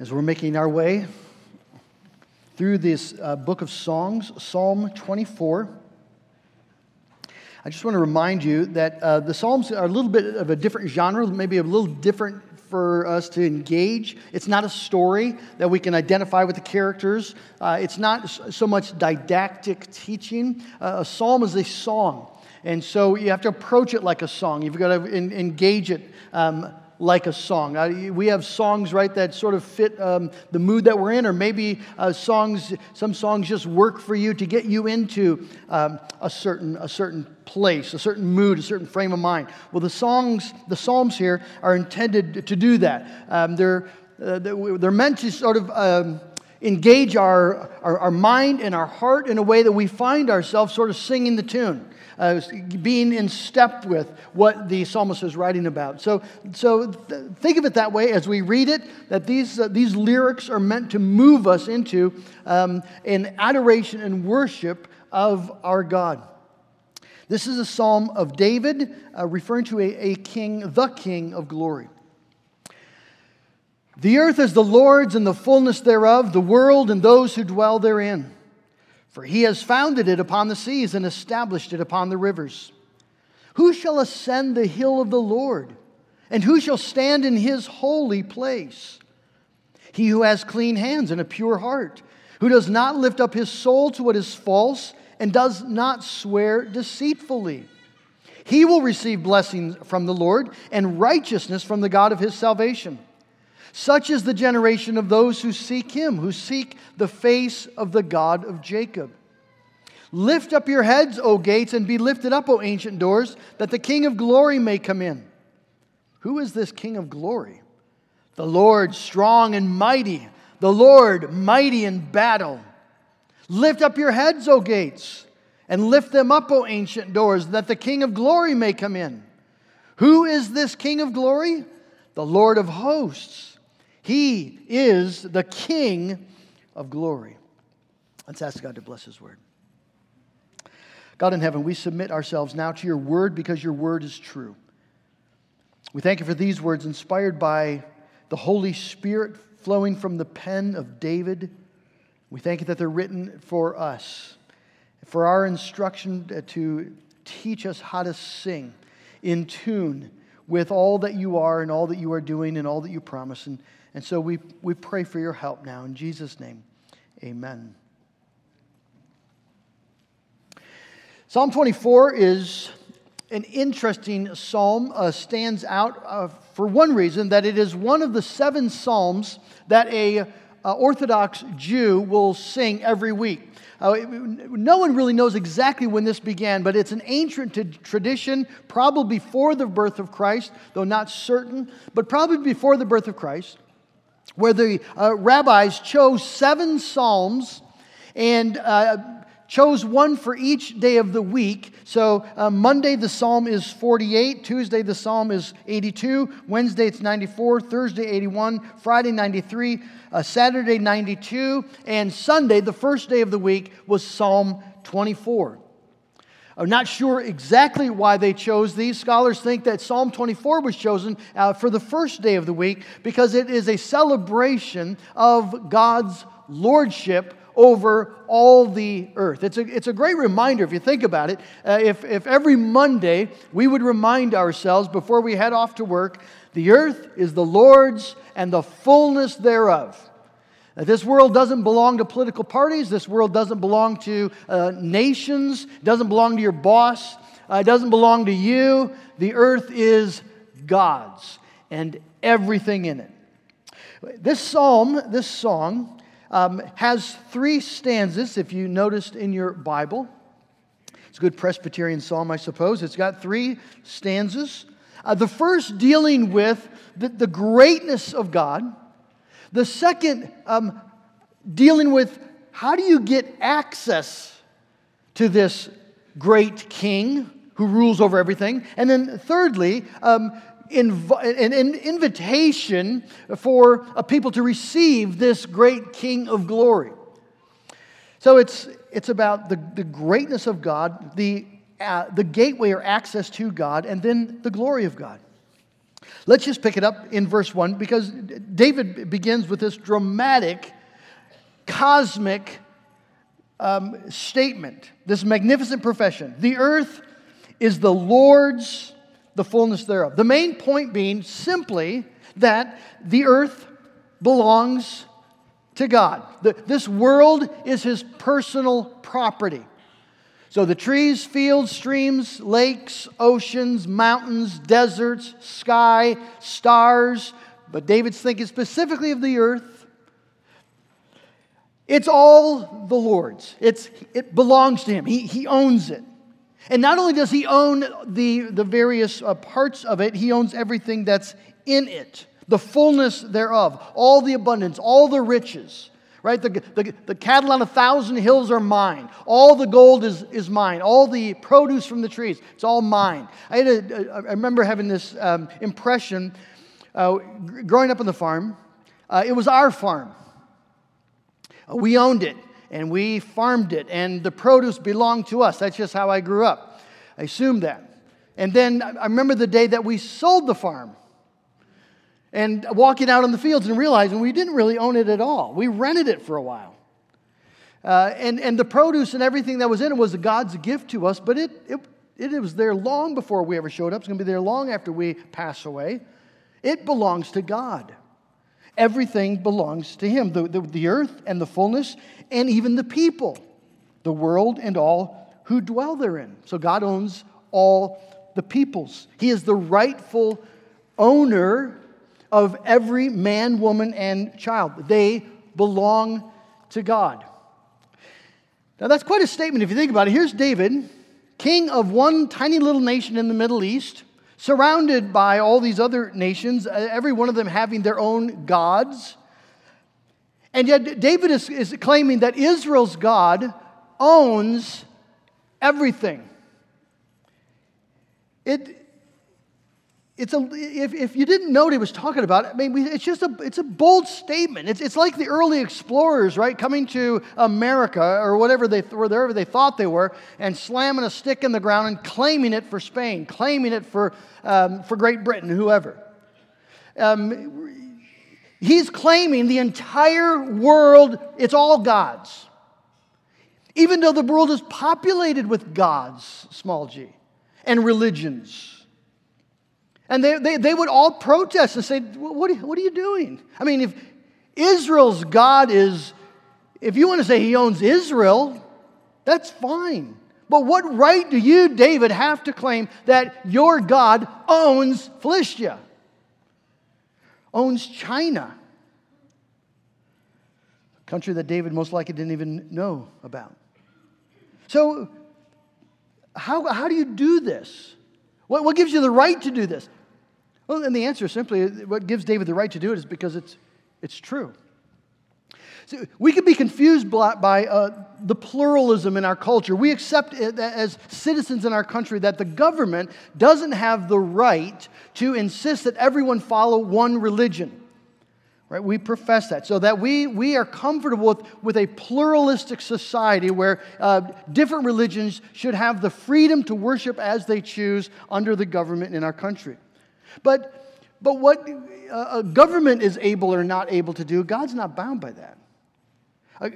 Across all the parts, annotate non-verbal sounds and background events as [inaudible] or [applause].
As we're making our way through this uh, book of Songs, Psalm 24, I just want to remind you that uh, the Psalms are a little bit of a different genre, maybe a little different for us to engage. It's not a story that we can identify with the characters, uh, it's not so much didactic teaching. Uh, a psalm is a song. And so you have to approach it like a song. You've got to in, engage it um, like a song. Uh, we have songs, right, that sort of fit um, the mood that we're in, or maybe uh, songs, some songs just work for you to get you into um, a, certain, a certain place, a certain mood, a certain frame of mind. Well, the songs, the Psalms here are intended to do that. Um, they're, uh, they're meant to sort of um, engage our, our, our mind and our heart in a way that we find ourselves sort of singing the tune uh, being in step with what the psalmist is writing about. So, so th- think of it that way as we read it, that these, uh, these lyrics are meant to move us into um, an adoration and worship of our God. This is a psalm of David, uh, referring to a, a king, the king of glory. The earth is the Lord's and the fullness thereof, the world and those who dwell therein. For he has founded it upon the seas and established it upon the rivers. Who shall ascend the hill of the Lord? And who shall stand in his holy place? He who has clean hands and a pure heart, who does not lift up his soul to what is false and does not swear deceitfully. He will receive blessings from the Lord and righteousness from the God of his salvation. Such is the generation of those who seek him, who seek the face of the God of Jacob. Lift up your heads, O gates, and be lifted up, O ancient doors, that the King of glory may come in. Who is this King of glory? The Lord strong and mighty, the Lord mighty in battle. Lift up your heads, O gates, and lift them up, O ancient doors, that the King of glory may come in. Who is this King of glory? The Lord of hosts. He is the King of glory. Let's ask God to bless His word. God in heaven, we submit ourselves now to your word because your word is true. We thank you for these words inspired by the Holy Spirit flowing from the pen of David. We thank you that they're written for us, for our instruction to teach us how to sing in tune with all that you are and all that you are doing and all that you promise. And and so we, we pray for your help now. In Jesus' name, amen. Psalm 24 is an interesting psalm, uh, stands out uh, for one reason that it is one of the seven psalms that a uh, Orthodox Jew will sing every week. Uh, no one really knows exactly when this began, but it's an ancient t- tradition, probably before the birth of Christ, though not certain, but probably before the birth of Christ where the uh, rabbis chose seven psalms and uh, chose one for each day of the week. So uh, Monday the psalm is 48, Tuesday the psalm is 82, Wednesday it's 94, Thursday 81, Friday 93, uh, Saturday 92, and Sunday, the first day of the week, was Psalm 24. I'm not sure exactly why they chose these. Scholars think that Psalm 24 was chosen uh, for the first day of the week because it is a celebration of God's lordship over all the earth. It's a, it's a great reminder if you think about it. Uh, if, if every Monday we would remind ourselves before we head off to work, the earth is the Lord's and the fullness thereof. This world doesn't belong to political parties. This world doesn't belong to uh, nations. Doesn't belong to your boss. Uh, it doesn't belong to you. The earth is God's and everything in it. This psalm, this song, um, has three stanzas, if you noticed in your Bible. It's a good Presbyterian psalm, I suppose. It's got three stanzas. Uh, the first dealing with the, the greatness of God. The second, um, dealing with how do you get access to this great king who rules over everything? And then, thirdly, um, inv- an, an, invitation for a people to receive this great king of glory. So it's, it's about the, the greatness of God, the, uh, the gateway or access to God, and then the glory of God. Let's just pick it up in verse 1 because David begins with this dramatic, cosmic um, statement, this magnificent profession. The earth is the Lord's, the fullness thereof. The main point being simply that the earth belongs to God. The, this world is his personal property. So the trees, fields, streams, lakes, oceans, mountains, deserts, sky, stars, but David's thinking specifically of the earth. It's all the Lord's. It's, it belongs to him. He, he owns it. And not only does he own the, the various uh, parts of it, he owns everything that's in it, the fullness thereof, all the abundance, all the riches. Right? The, the, the cattle on a thousand hills are mine. All the gold is, is mine. All the produce from the trees, it's all mine. I, had a, I remember having this um, impression uh, growing up on the farm. Uh, it was our farm. We owned it and we farmed it, and the produce belonged to us. That's just how I grew up. I assumed that. And then I remember the day that we sold the farm and walking out on the fields and realizing we didn't really own it at all. We rented it for a while. Uh, and, and the produce and everything that was in it was God's gift to us, but it, it, it was there long before we ever showed up. It's going to be there long after we pass away. It belongs to God. Everything belongs to Him the, the, the earth and the fullness, and even the people, the world and all who dwell therein. So God owns all the peoples. He is the rightful owner of every man, woman, and child. They belong to God. Now, that's quite a statement if you think about it. Here's David, king of one tiny little nation in the Middle East, surrounded by all these other nations, uh, every one of them having their own gods. And yet, David is, is claiming that Israel's God owns everything. It, it's a, if, if you didn't know what he was talking about, I mean, it's just a, it's a bold statement. It's, it's like the early explorers, right, coming to America or whatever they, wherever they thought they were, and slamming a stick in the ground and claiming it for Spain, claiming it for, um, for Great Britain, whoever. Um, he's claiming the entire world, it's all God's. Even though the world is populated with gods, small g, and religions. And they, they, they would all protest and say, what what are you doing? I mean, if Israel's God is, if you want to say he owns Israel, that's fine. But what right do you, David, have to claim that your God owns Philistia, owns China, a country that David most likely didn't even know about? So, how, how do you do this? What, what gives you the right to do this? Well, and the answer is simply what gives David the right to do it is because it's, it's true. So we can be confused by uh, the pluralism in our culture. We accept as citizens in our country that the government doesn't have the right to insist that everyone follow one religion. Right? We profess that. So that we, we are comfortable with, with a pluralistic society where uh, different religions should have the freedom to worship as they choose under the government in our country. But, but what uh, a government is able or not able to do, God's not bound by that. A,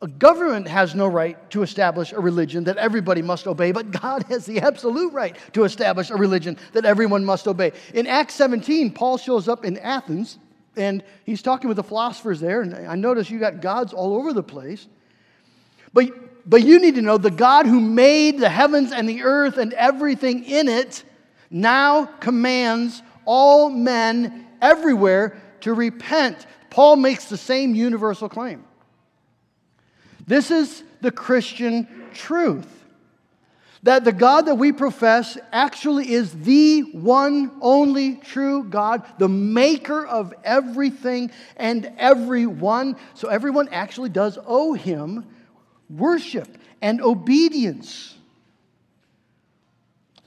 a government has no right to establish a religion that everybody must obey, but God has the absolute right to establish a religion that everyone must obey. In Acts 17, Paul shows up in Athens and he's talking with the philosophers there. And I notice you got gods all over the place. But, but you need to know the God who made the heavens and the earth and everything in it now commands all men everywhere to repent. Paul makes the same universal claim. This is the Christian truth that the God that we profess actually is the one only true God, the maker of everything and everyone. So everyone actually does owe him worship and obedience.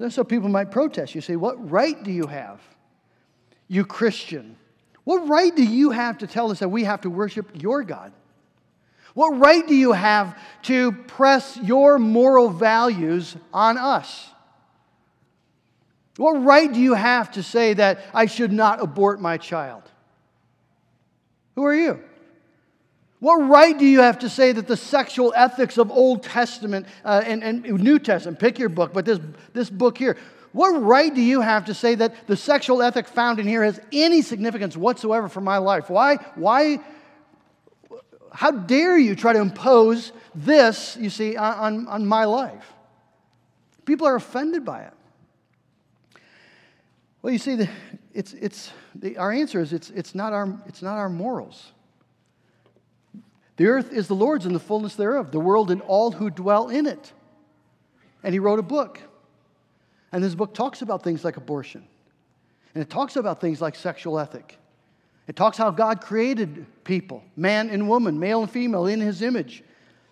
So people might protest. You say, What right do you have, you Christian? What right do you have to tell us that we have to worship your God? What right do you have to press your moral values on us? What right do you have to say that I should not abort my child? Who are you? What right do you have to say that the sexual ethics of Old Testament uh, and, and New Testament, pick your book, but this, this book here, what right do you have to say that the sexual ethic found in here has any significance whatsoever for my life? Why, why, how dare you try to impose this, you see, on, on my life? People are offended by it. Well, you see, the, it's, it's, the, our answer is it's, it's, not our, it's not our morals. The earth is the Lord's and the fullness thereof, the world and all who dwell in it. And he wrote a book. And this book talks about things like abortion. And it talks about things like sexual ethic. It talks how God created people, man and woman, male and female, in his image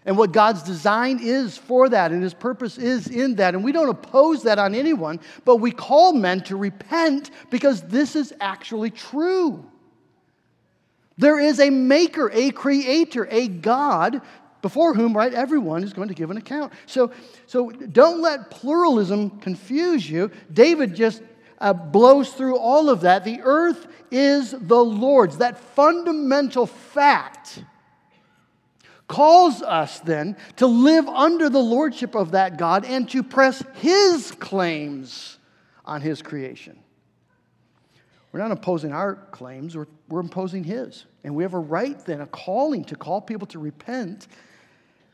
and what God's design is for that and his purpose is in that. And we don't oppose that on anyone, but we call men to repent because this is actually true. There is a maker, a creator, a God before whom, right, everyone is going to give an account. So, so don't let pluralism confuse you. David just uh, blows through all of that. The earth is the Lord's. That fundamental fact calls us then to live under the lordship of that God and to press His claims on His creation. We're not imposing our claims, we're, we're imposing His. And we have a right then, a calling to call people to repent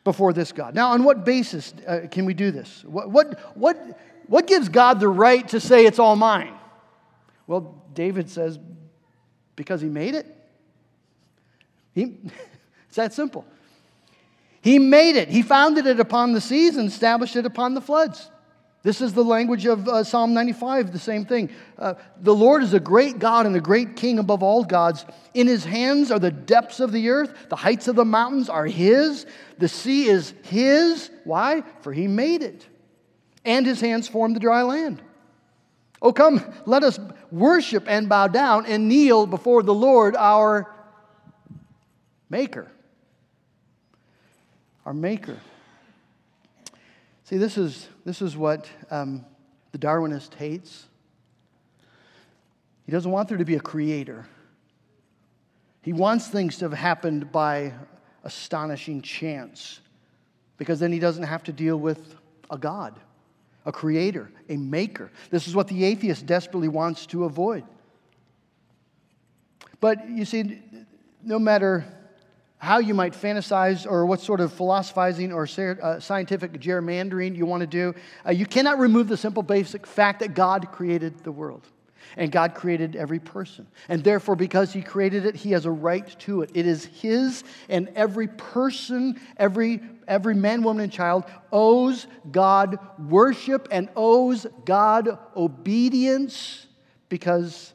before this God. Now, on what basis uh, can we do this? What, what, what, what gives God the right to say it's all mine? Well, David says, because He made it. He, [laughs] it's that simple. He made it. He founded it upon the seas and established it upon the floods. This is the language of uh, Psalm 95, the same thing. Uh, the Lord is a great God and a great King above all gods. In his hands are the depths of the earth, the heights of the mountains are his. The sea is his. Why? For he made it. And his hands formed the dry land. Oh, come, let us worship and bow down and kneel before the Lord our Maker our Maker. See, this is, this is what um, the Darwinist hates. He doesn't want there to be a creator. He wants things to have happened by astonishing chance because then he doesn't have to deal with a God, a creator, a maker. This is what the atheist desperately wants to avoid. But you see, no matter how you might fantasize or what sort of philosophizing or uh, scientific gerrymandering you want to do, uh, you cannot remove the simple basic fact that God created the world. And God created every person. And therefore, because He created it, He has a right to it. It is His, and every person, every, every man, woman, and child owes God worship and owes God obedience because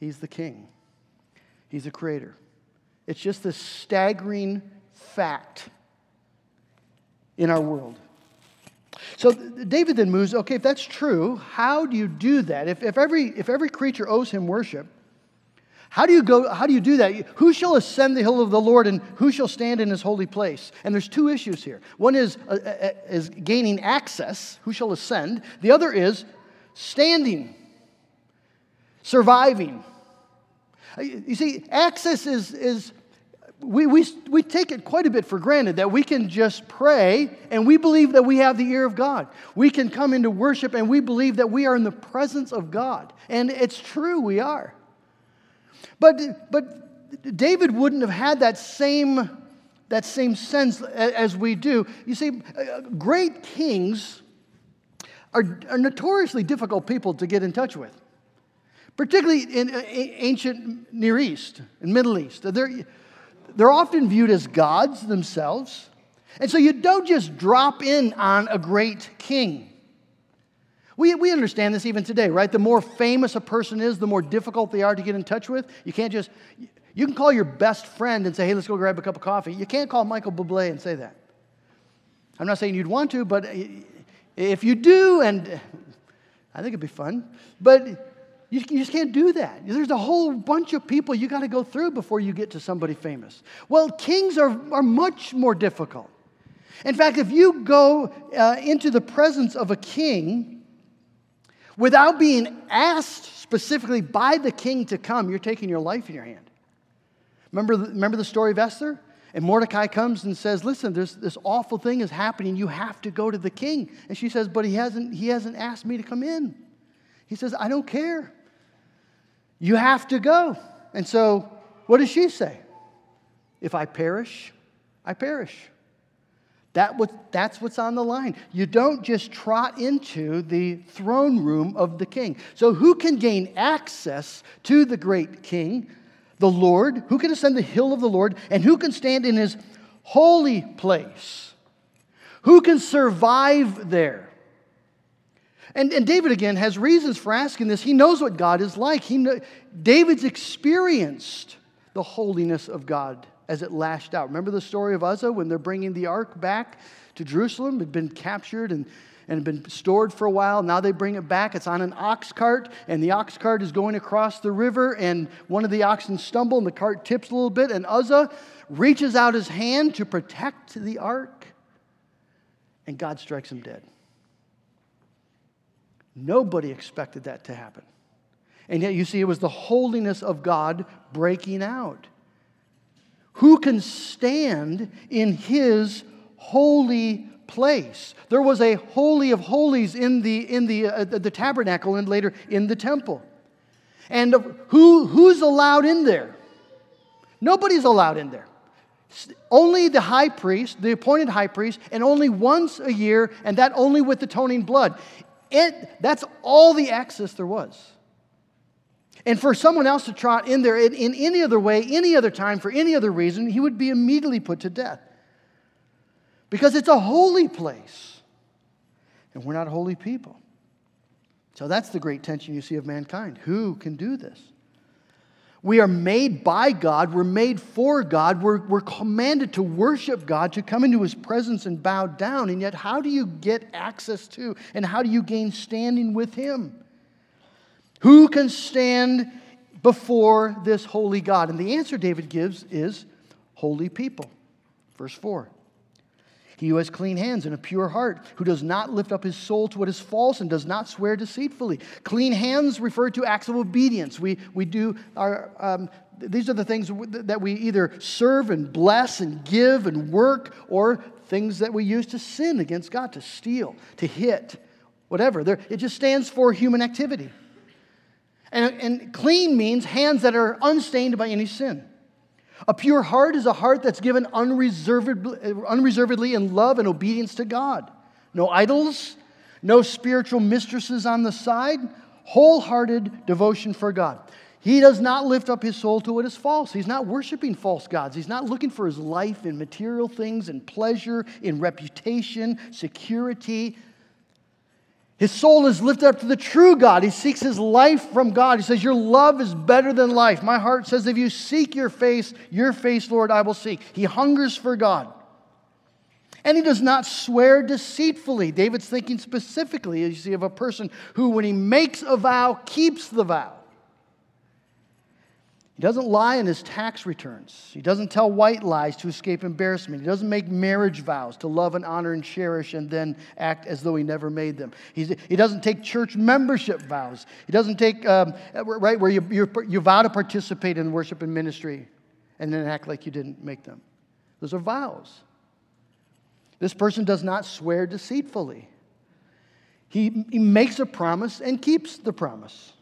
He's the King, He's the Creator. It's just a staggering fact in our world. So David then moves, okay, if that's true, how do you do that? If, if, every, if every creature owes him worship, how do you go, how do you do that? Who shall ascend the hill of the Lord and who shall stand in his holy place? And there's two issues here. One is, uh, uh is gaining access, who shall ascend? The other is standing, surviving. Uh, you see, access is, is we, we, we take it quite a bit for granted that we can just pray and we believe that we have the ear of God. We can come into worship and we believe that we are in the presence of God. And it's true, we are. But, but David wouldn't have had that same, that same sense as we do. You see, uh, great kings are, are notoriously difficult people to get in touch with, particularly in uh, ancient Near East and Middle East. They're, they're often viewed as gods themselves. And so you don't just drop in on a great king. We, we understand this even today, right? The more famous a person is, the more difficult they are to get in touch with. You can't just, you can call your best friend and say, hey, let's go grab a cup of coffee. You can't call Michael Bublé and say that. I'm not saying you'd want to, but if you do, and I think it'd be fun, but you, you just can't do that. There's a whole bunch of people you got to go through before you get to somebody famous. Well, kings are, are much more difficult. In fact, if you go uh, into the presence of a king, Without being asked specifically by the king to come, you're taking your life in your hand. Remember, remember the story of Esther? And Mordecai comes and says, Listen, there's this awful thing is happening. You have to go to the king. And she says, But he hasn't, he hasn't asked me to come in. He says, I don't care. You have to go. And so, what does she say? If I perish, I perish. That what, that's what's on the line. You don't just trot into the throne room of the king. So, who can gain access to the great king? The Lord. Who can ascend the hill of the Lord? And who can stand in his holy place? Who can survive there? And, and David, again, has reasons for asking this. He knows what God is like. He David's experienced the holiness of God as it lashed out. Remember the story of Uzzah when they're bringing the ark back to Jerusalem? It had been captured and, and been stored for a while. Now they bring it back. It's on an ox cart, and the ox cart is going across the river, and one of the oxen stumble, and the cart tips a little bit, and Uzzah reaches out his hand to protect the ark, and God strikes him dead. Nobody expected that to happen. And yet, you see, it was the holiness of God breaking out. Who can stand in his holy place? There was a holy of holies in the, in the, uh, the tabernacle and later in the temple. And who, who's allowed in there? Nobody's allowed in there. Only the high priest, the appointed high priest, and only once a year, and that only with atoning blood. It, that's all the access there was. And for someone else to trot in there in, in any other way, any other time, for any other reason, he would be immediately put to death. Because it's a holy place. And we're not holy people. So that's the great tension you see of mankind. Who can do this? We are made by God, we're made for God, we're, we're commanded to worship God, to come into His presence and bow down. And yet, how do you get access to and how do you gain standing with Him? Who can stand before this holy God? And the answer David gives is holy people. Verse 4. He who has clean hands and a pure heart, who does not lift up his soul to what is false and does not swear deceitfully. Clean hands refer to acts of obedience. We, we do our, um, these are the things that we either serve and bless and give and work, or things that we use to sin against God, to steal, to hit, whatever. There, it just stands for human activity. And, and clean means hands that are unstained by any sin. A pure heart is a heart that's given unreservedly, unreservedly in love and obedience to God. No idols, no spiritual mistresses on the side, wholehearted devotion for God. He does not lift up his soul to what is false. He's not worshiping false gods. He's not looking for his life in material things, in pleasure, in reputation, security, his soul is lifted up to the true God. He seeks his life from God. He says, Your love is better than life. My heart says, If you seek your face, your face, Lord, I will seek. He hungers for God. And he does not swear deceitfully. David's thinking specifically, as you see, of a person who, when he makes a vow, keeps the vow. He doesn't lie in his tax returns. He doesn't tell white lies to escape embarrassment. He doesn't make marriage vows to love and honor and cherish and then act as though he never made them. He's, he doesn't take church membership vows. He doesn't take, um, right, where you, you, you vow to participate in worship and ministry and then act like you didn't make them. Those are vows. This person does not swear deceitfully. He, he makes a promise and keeps the promise.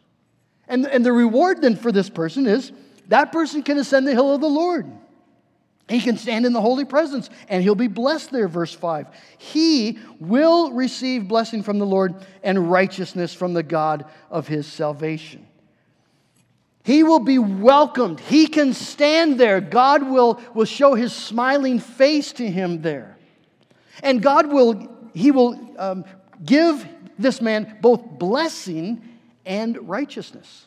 And, and the reward then for this person is that person can ascend the hill of the Lord. He can stand in the holy presence and he'll be blessed there, verse 5. He will receive blessing from the Lord and righteousness from the God of his salvation. He will be welcomed. He can stand there. God will, will show his smiling face to him there. And God will, he will um, give this man both blessing and righteousness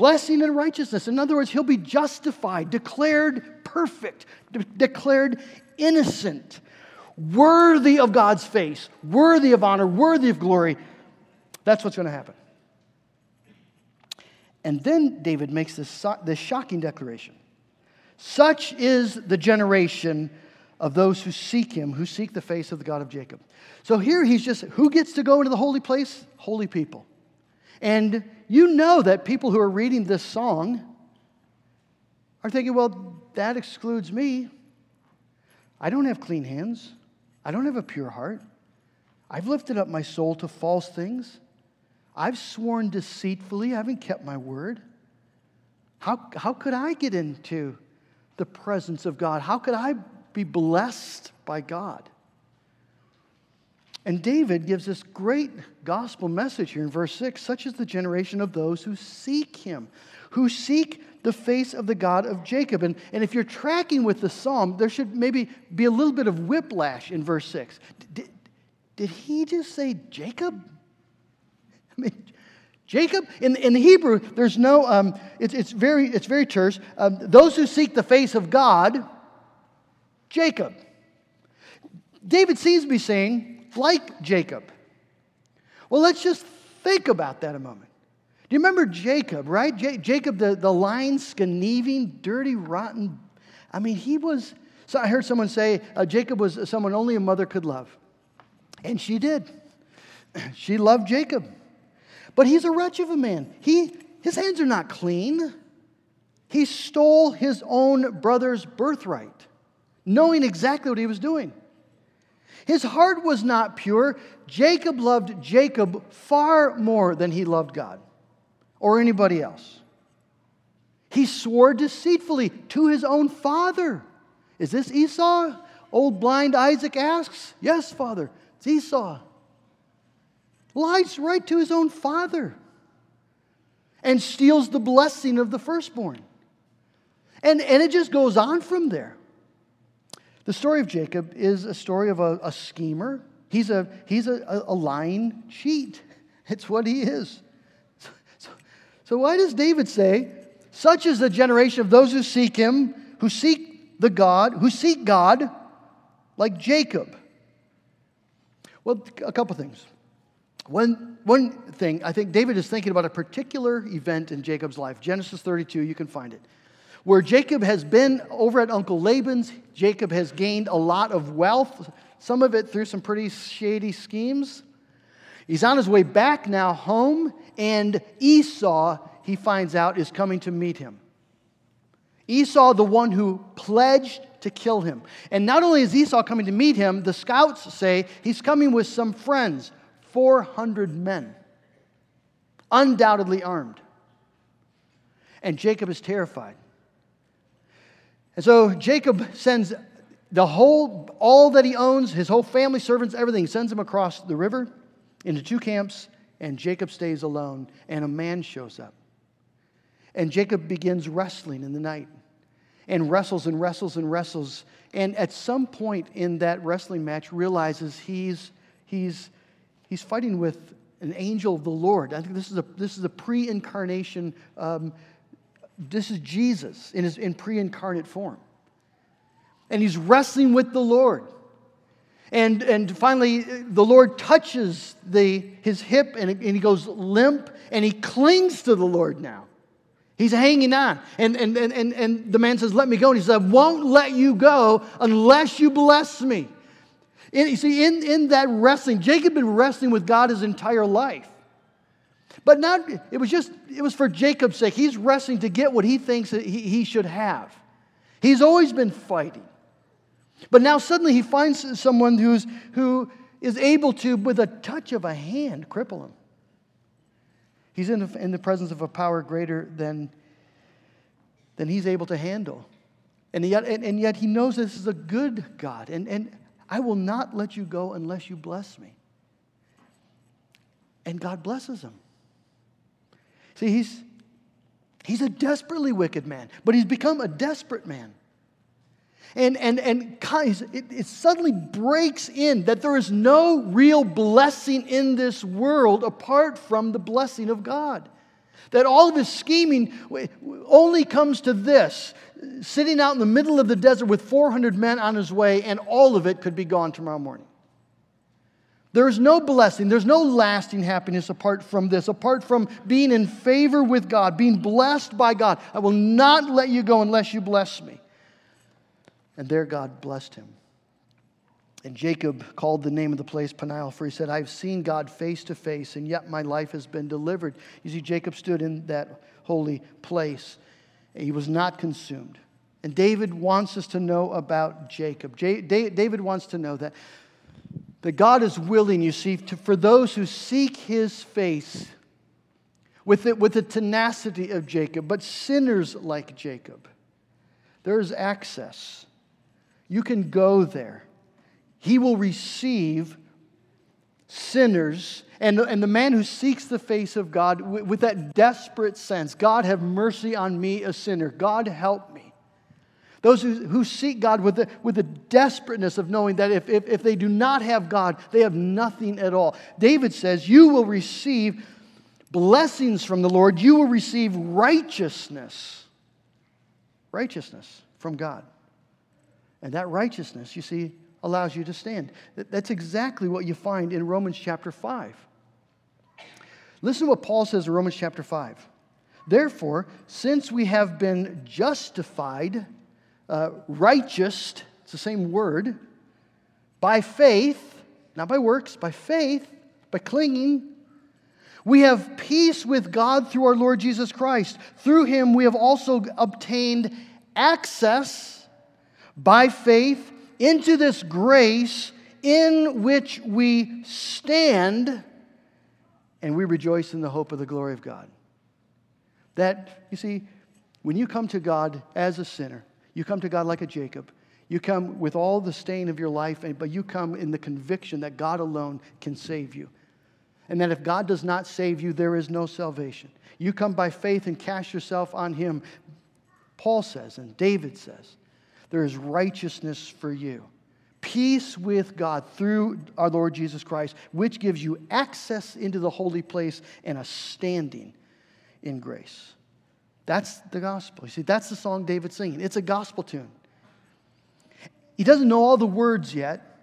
blessing and righteousness. In other words, he'll be justified, declared perfect, de- declared innocent, worthy of God's face, worthy of honor, worthy of glory. That's what's going to happen. And then David makes this, this shocking declaration Such is the generation of those who seek him, who seek the face of the God of Jacob. So here he's just, who gets to go into the holy place? Holy people. And you know that people who are reading this song are thinking, well, that excludes me. I don't have clean hands. I don't have a pure heart. I've lifted up my soul to false things. I've sworn deceitfully. I haven't kept my word. How, how could I get into the presence of God? How could I be blessed by God? And David gives this great gospel message here in verse 6 such is the generation of those who seek him, who seek the face of the God of Jacob. And, and if you're tracking with the psalm, there should maybe be a little bit of whiplash in verse 6. Did, did he just say Jacob? I mean, Jacob? In, in the Hebrew, there's no, um, it's, it's, very, it's very terse. Um, those who seek the face of God, Jacob. David seems to be saying, like Jacob. Well, let's just think about that a moment. Do you remember Jacob, right? J- Jacob, the, the lying, scheming, dirty, rotten. I mean, he was. So I heard someone say uh, Jacob was someone only a mother could love. And she did. [clears throat] She loved Jacob. But he's a wretch of a man. He, his hands are not clean. He stole his own brother's birthright, knowing exactly what he was doing. His heart was not pure. Jacob loved Jacob far more than he loved God or anybody else. He swore deceitfully to his own father. Is this Esau? Old blind Isaac asks. Yes, father, it's Esau. Lies right to his own father and steals the blessing of the firstborn. And, and it just goes on from there. The story of Jacob is a story of a, a schemer. He's, a, he's a, a, lying cheat. [laughs] It's what he is. So, so, so, why does David say, Such is the generation of those who seek him, who seek the God, who seek God like Jacob? Well, a couple things. One, one thing, I think David is thinking about a particular event in Jacob's life. Genesis 32, you can find it. Where Jacob has been over at Uncle Laban's, Jacob has gained a lot of wealth, some of it through some pretty shady schemes. He's on his way back now home, and Esau, he finds out, is coming to meet him. Esau, the one who pledged to kill him. And not only is Esau coming to meet him, the scouts say he's coming with some friends 400 men, undoubtedly armed. And Jacob is terrified. And so Jacob sends the whole, all that he owns, his whole family, servants, everything, sends him across the river into two camps, and Jacob stays alone, and a man shows up. And Jacob begins wrestling in the night, and wrestles and wrestles and wrestles. And at some point in that wrestling match, realizes he's, he's he's fighting with an angel of the Lord. I think this is a, this is a pre incarnation, um, this is Jesus in, his, in pre incarnate form. And he's wrestling with the Lord. And, and finally, the Lord touches the, his hip and, and he goes limp and he clings to the Lord now. He's hanging on. And, and, and, and, and the man says, Let me go. And he says, I won't let you go unless you bless me. In, you see, in, in that wrestling, Jacob had been wrestling with God his entire life. But not, it was just, it was for Jacob's sake. He's wrestling to get what he thinks he, he should have. He's always been fighting. But now suddenly he finds someone who's, who is able to, with a touch of a hand, cripple him. He's in the, in the presence of a power greater than, than he's able to handle. And yet, and, and yet he knows this is a good God. And, and I will not let you go unless you bless me. And God blesses him. See, he's, he's a desperately wicked man, but he's become a desperate man. And, and, and it, it suddenly breaks in that there is no real blessing in this world apart from the blessing of God. That all of his scheming only comes to this sitting out in the middle of the desert with 400 men on his way, and all of it could be gone tomorrow morning. There is no blessing, there's no lasting happiness apart from this, apart from being in favor with God, being blessed by God. I will not let you go unless you bless me. And there God blessed him. And Jacob called the name of the place Peniel, for he said, I've seen God face to face, and yet my life has been delivered. You see, Jacob stood in that holy place. He was not consumed. And David wants us to know about Jacob. J- David wants to know that, that God is willing, you see, to, for those who seek his face with the, with the tenacity of Jacob, but sinners like Jacob, there's access. You can go there. He will receive sinners and, and the man who seeks the face of God with, with that desperate sense God, have mercy on me, a sinner. God, help me. Those who, who seek God with the, with the desperateness of knowing that if, if, if they do not have God, they have nothing at all. David says, You will receive blessings from the Lord, you will receive righteousness. Righteousness from God. And that righteousness, you see, allows you to stand. That's exactly what you find in Romans chapter 5. Listen to what Paul says in Romans chapter 5. Therefore, since we have been justified, uh, righteous, it's the same word, by faith, not by works, by faith, by clinging, we have peace with God through our Lord Jesus Christ. Through him, we have also obtained access by faith into this grace in which we stand and we rejoice in the hope of the glory of God. That, you see, when you come to God as a sinner, you come to God like a Jacob. You come with all the stain of your life, but you come in the conviction that God alone can save you. And that if God does not save you, there is no salvation. You come by faith and cast yourself on Him. Paul says, and David says, there is righteousness for you. Peace with God through our Lord Jesus Christ, which gives you access into the holy place and a standing in grace. That's the gospel. You see, that's the song David's singing. It's a gospel tune. He doesn't know all the words yet.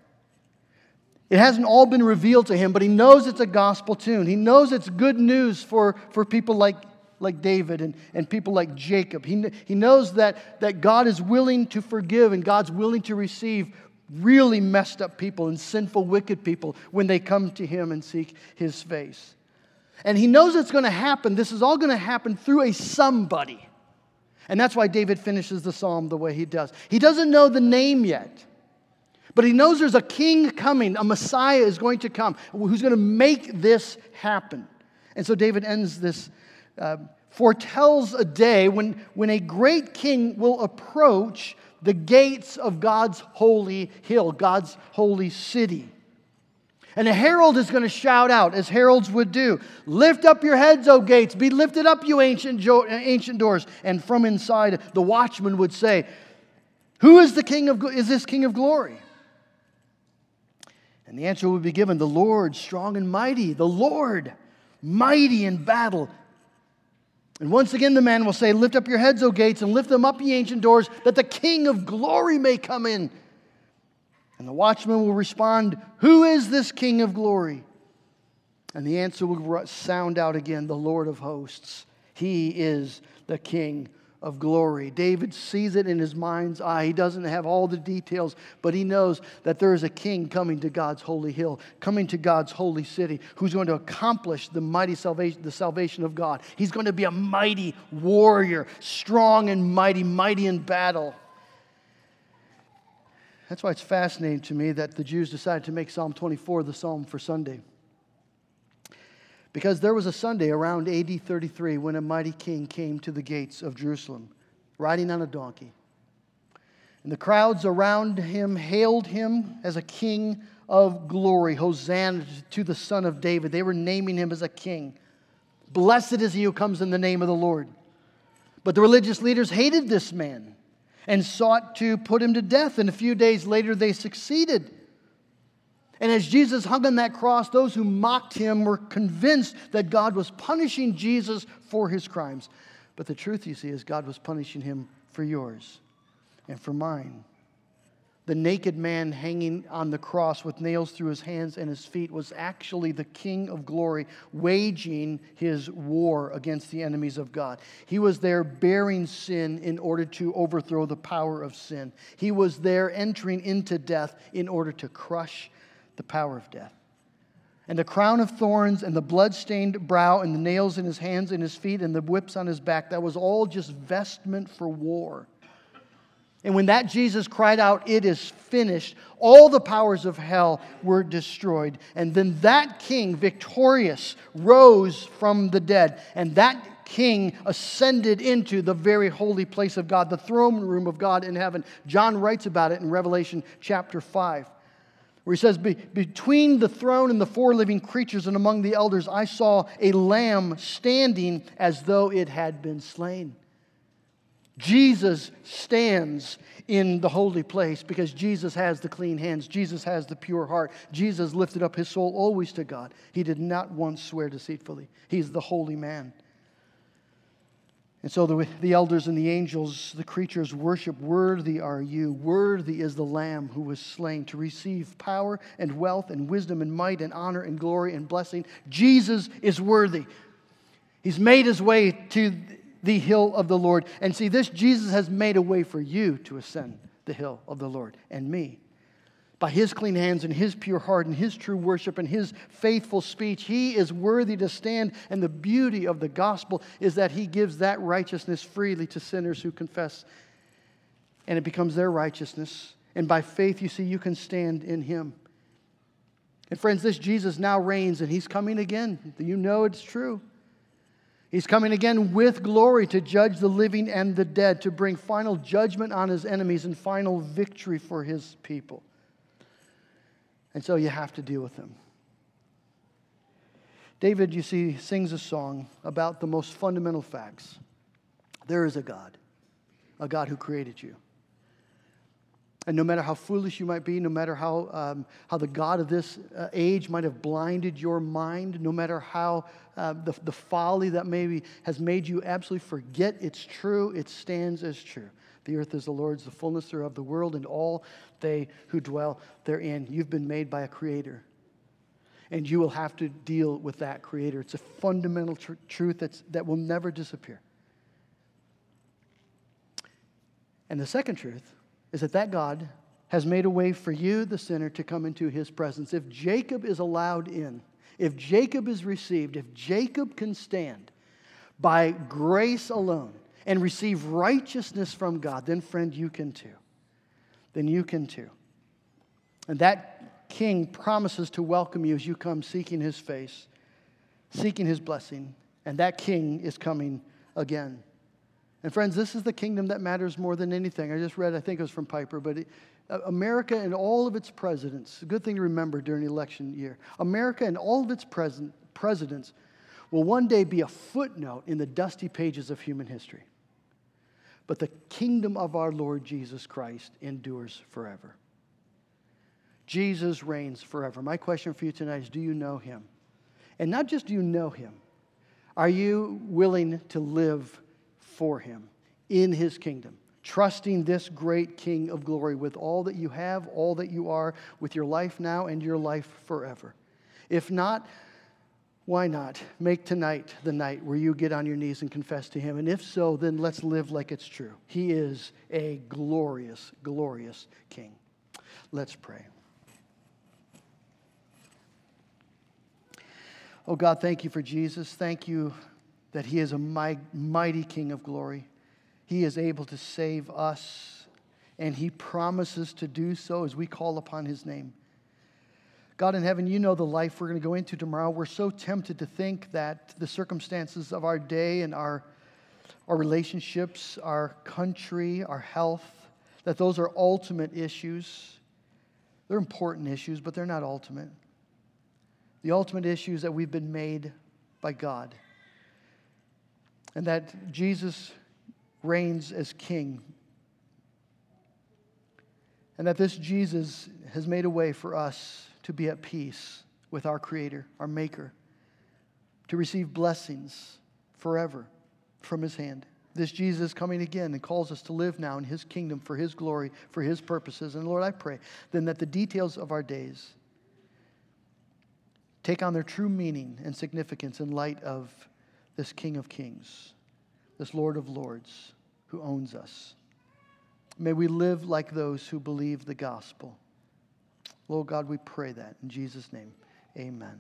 It hasn't all been revealed to him, but he knows it's a gospel tune. He knows it's good news for, for people like like David and, and people like Jacob. He, he knows that, that God is willing to forgive and God's willing to receive really messed up people and sinful, wicked people when they come to Him and seek His face. And he knows it's going to happen. This is all going to happen through a somebody. And that's why David finishes the psalm the way he does. He doesn't know the name yet, but he knows there's a king coming, a Messiah is going to come who's going to make this happen. And so David ends this uh, foretells a day when, when a great king will approach the gates of God's holy hill, God's holy city. And a herald is going to shout out, as heralds would do Lift up your heads, O gates, be lifted up, you ancient, jo- ancient doors. And from inside, the watchman would say, Who is the king of, is this king of glory? And the answer would be given the Lord, strong and mighty, the Lord, mighty in battle. And once again, the man will say, Lift up your heads, O gates, and lift them up, ye ancient doors, that the King of glory may come in. And the watchman will respond, Who is this King of glory? And the answer will sound out again, The Lord of hosts. He is the King of glory. David sees it in his mind's eye. He doesn't have all the details, but he knows that there is a king coming to God's holy hill, coming to God's holy city, who's going to accomplish the mighty salvation, the salvation of God. He's going to be a mighty warrior, strong and mighty, mighty in battle. That's why it's fascinating to me that the Jews decided to make Psalm 24 the psalm for Sunday. Because there was a Sunday around AD 33 when a mighty king came to the gates of Jerusalem, riding on a donkey. And the crowds around him hailed him as a king of glory. Hosanna to the Son of David. They were naming him as a king. Blessed is he who comes in the name of the Lord. But the religious leaders hated this man and sought to put him to death. And a few days later, they succeeded. And as Jesus hung on that cross, those who mocked him were convinced that God was punishing Jesus for his crimes. But the truth, you see, is God was punishing him for yours and for mine. The naked man hanging on the cross with nails through his hands and his feet was actually the King of glory waging his war against the enemies of God. He was there bearing sin in order to overthrow the power of sin. He was there entering into death in order to crush the power of death. And the crown of thorns and the blood-stained brow and the nails in his hands and his feet and the whips on his back, that was all just vestment for war. And when that Jesus cried out, It is finished, all the powers of hell were destroyed. And then that king, victorious, rose from the dead. And that king ascended into the very holy place of God, the throne room of God in heaven. John writes about it in Revelation chapter 5 where he says, Between the throne and the four living creatures and among the elders, I saw a lamb standing as though it had been slain. Jesus stands in the holy place because Jesus has the clean hands. Jesus has the pure heart. Jesus lifted up his soul always to God. He did not once swear deceitfully. He's the holy man. And so the, the elders and the angels, the creatures worship, Worthy are you. Worthy is the Lamb who was slain to receive power and wealth and wisdom and might and honor and glory and blessing. Jesus is worthy. He's made his way to the hill of the Lord. And see, this Jesus has made a way for you to ascend the hill of the Lord and me. By his clean hands and his pure heart and his true worship and his faithful speech, he is worthy to stand. And the beauty of the gospel is that he gives that righteousness freely to sinners who confess. And it becomes their righteousness. And by faith, you see, you can stand in him. And friends, this Jesus now reigns and he's coming again. You know it's true. He's coming again with glory to judge the living and the dead, to bring final judgment on his enemies and final victory for his people. And so you have to deal with him. David, you see, sings a song about the most fundamental facts. There is a God, a God who created you. And no matter how foolish you might be, no matter how, um, how the God of this uh, age might have blinded your mind, no matter how uh, the, the folly that maybe has made you absolutely forget it's true, it stands as true. The earth is the Lord's, the fullness thereof, the world, and all they who dwell therein. You've been made by a creator. And you will have to deal with that creator. It's a fundamental tr- truth that's, that will never disappear. And the second truth is that that God has made a way for you, the sinner, to come into his presence. If Jacob is allowed in, if Jacob is received, if Jacob can stand by grace alone and receive righteousness from God, then, friend, you can too. Then you can too. And that king promises to welcome you as you come seeking his face, seeking his blessing. And that king is coming again. And friends, this is the kingdom that matters more than anything. I just read, I think it was from Piper, but it, uh, America and all of its presidents, a good thing to remember during election year, America and all of its presidents will one day be a footnote in the dusty pages of human history. But the kingdom of our Lord Jesus Christ endures forever. Jesus reigns forever. My question for you tonight is do you know him? And not just do you know him, are you willing to live for him in his kingdom, trusting this great King of glory with all that you have, all that you are, with your life now and your life forever. If not, why not make tonight the night where you get on your knees and confess to him? And if so, then let's live like it's true. He is a glorious, glorious King. Let's pray. Oh God, thank you for Jesus. Thank you that He is a mighty King of glory. He is able to save us, and He promises to do so as we call upon His name. God in heaven, you know the life we're going to go into tomorrow. We're so tempted to think that the circumstances of our day and our, our relationships, our country, our health, that those are ultimate issues. They're important issues, but they're not ultimate. The ultimate issue is that we've been made by God and that Jesus reigns as king. And that this Jesus has made a way for us to be at peace with our Creator, our Maker, to receive blessings forever from His hand. this Jesus coming again and calls us to live now in his kingdom for his glory, for his purposes. And Lord, I pray then that the details of our days take on their true meaning and significance in light of this King of Kings, this Lord of Lords who owns us. May we live like those who believe the gospel. Lord God, we pray that in Jesus' name. Amen.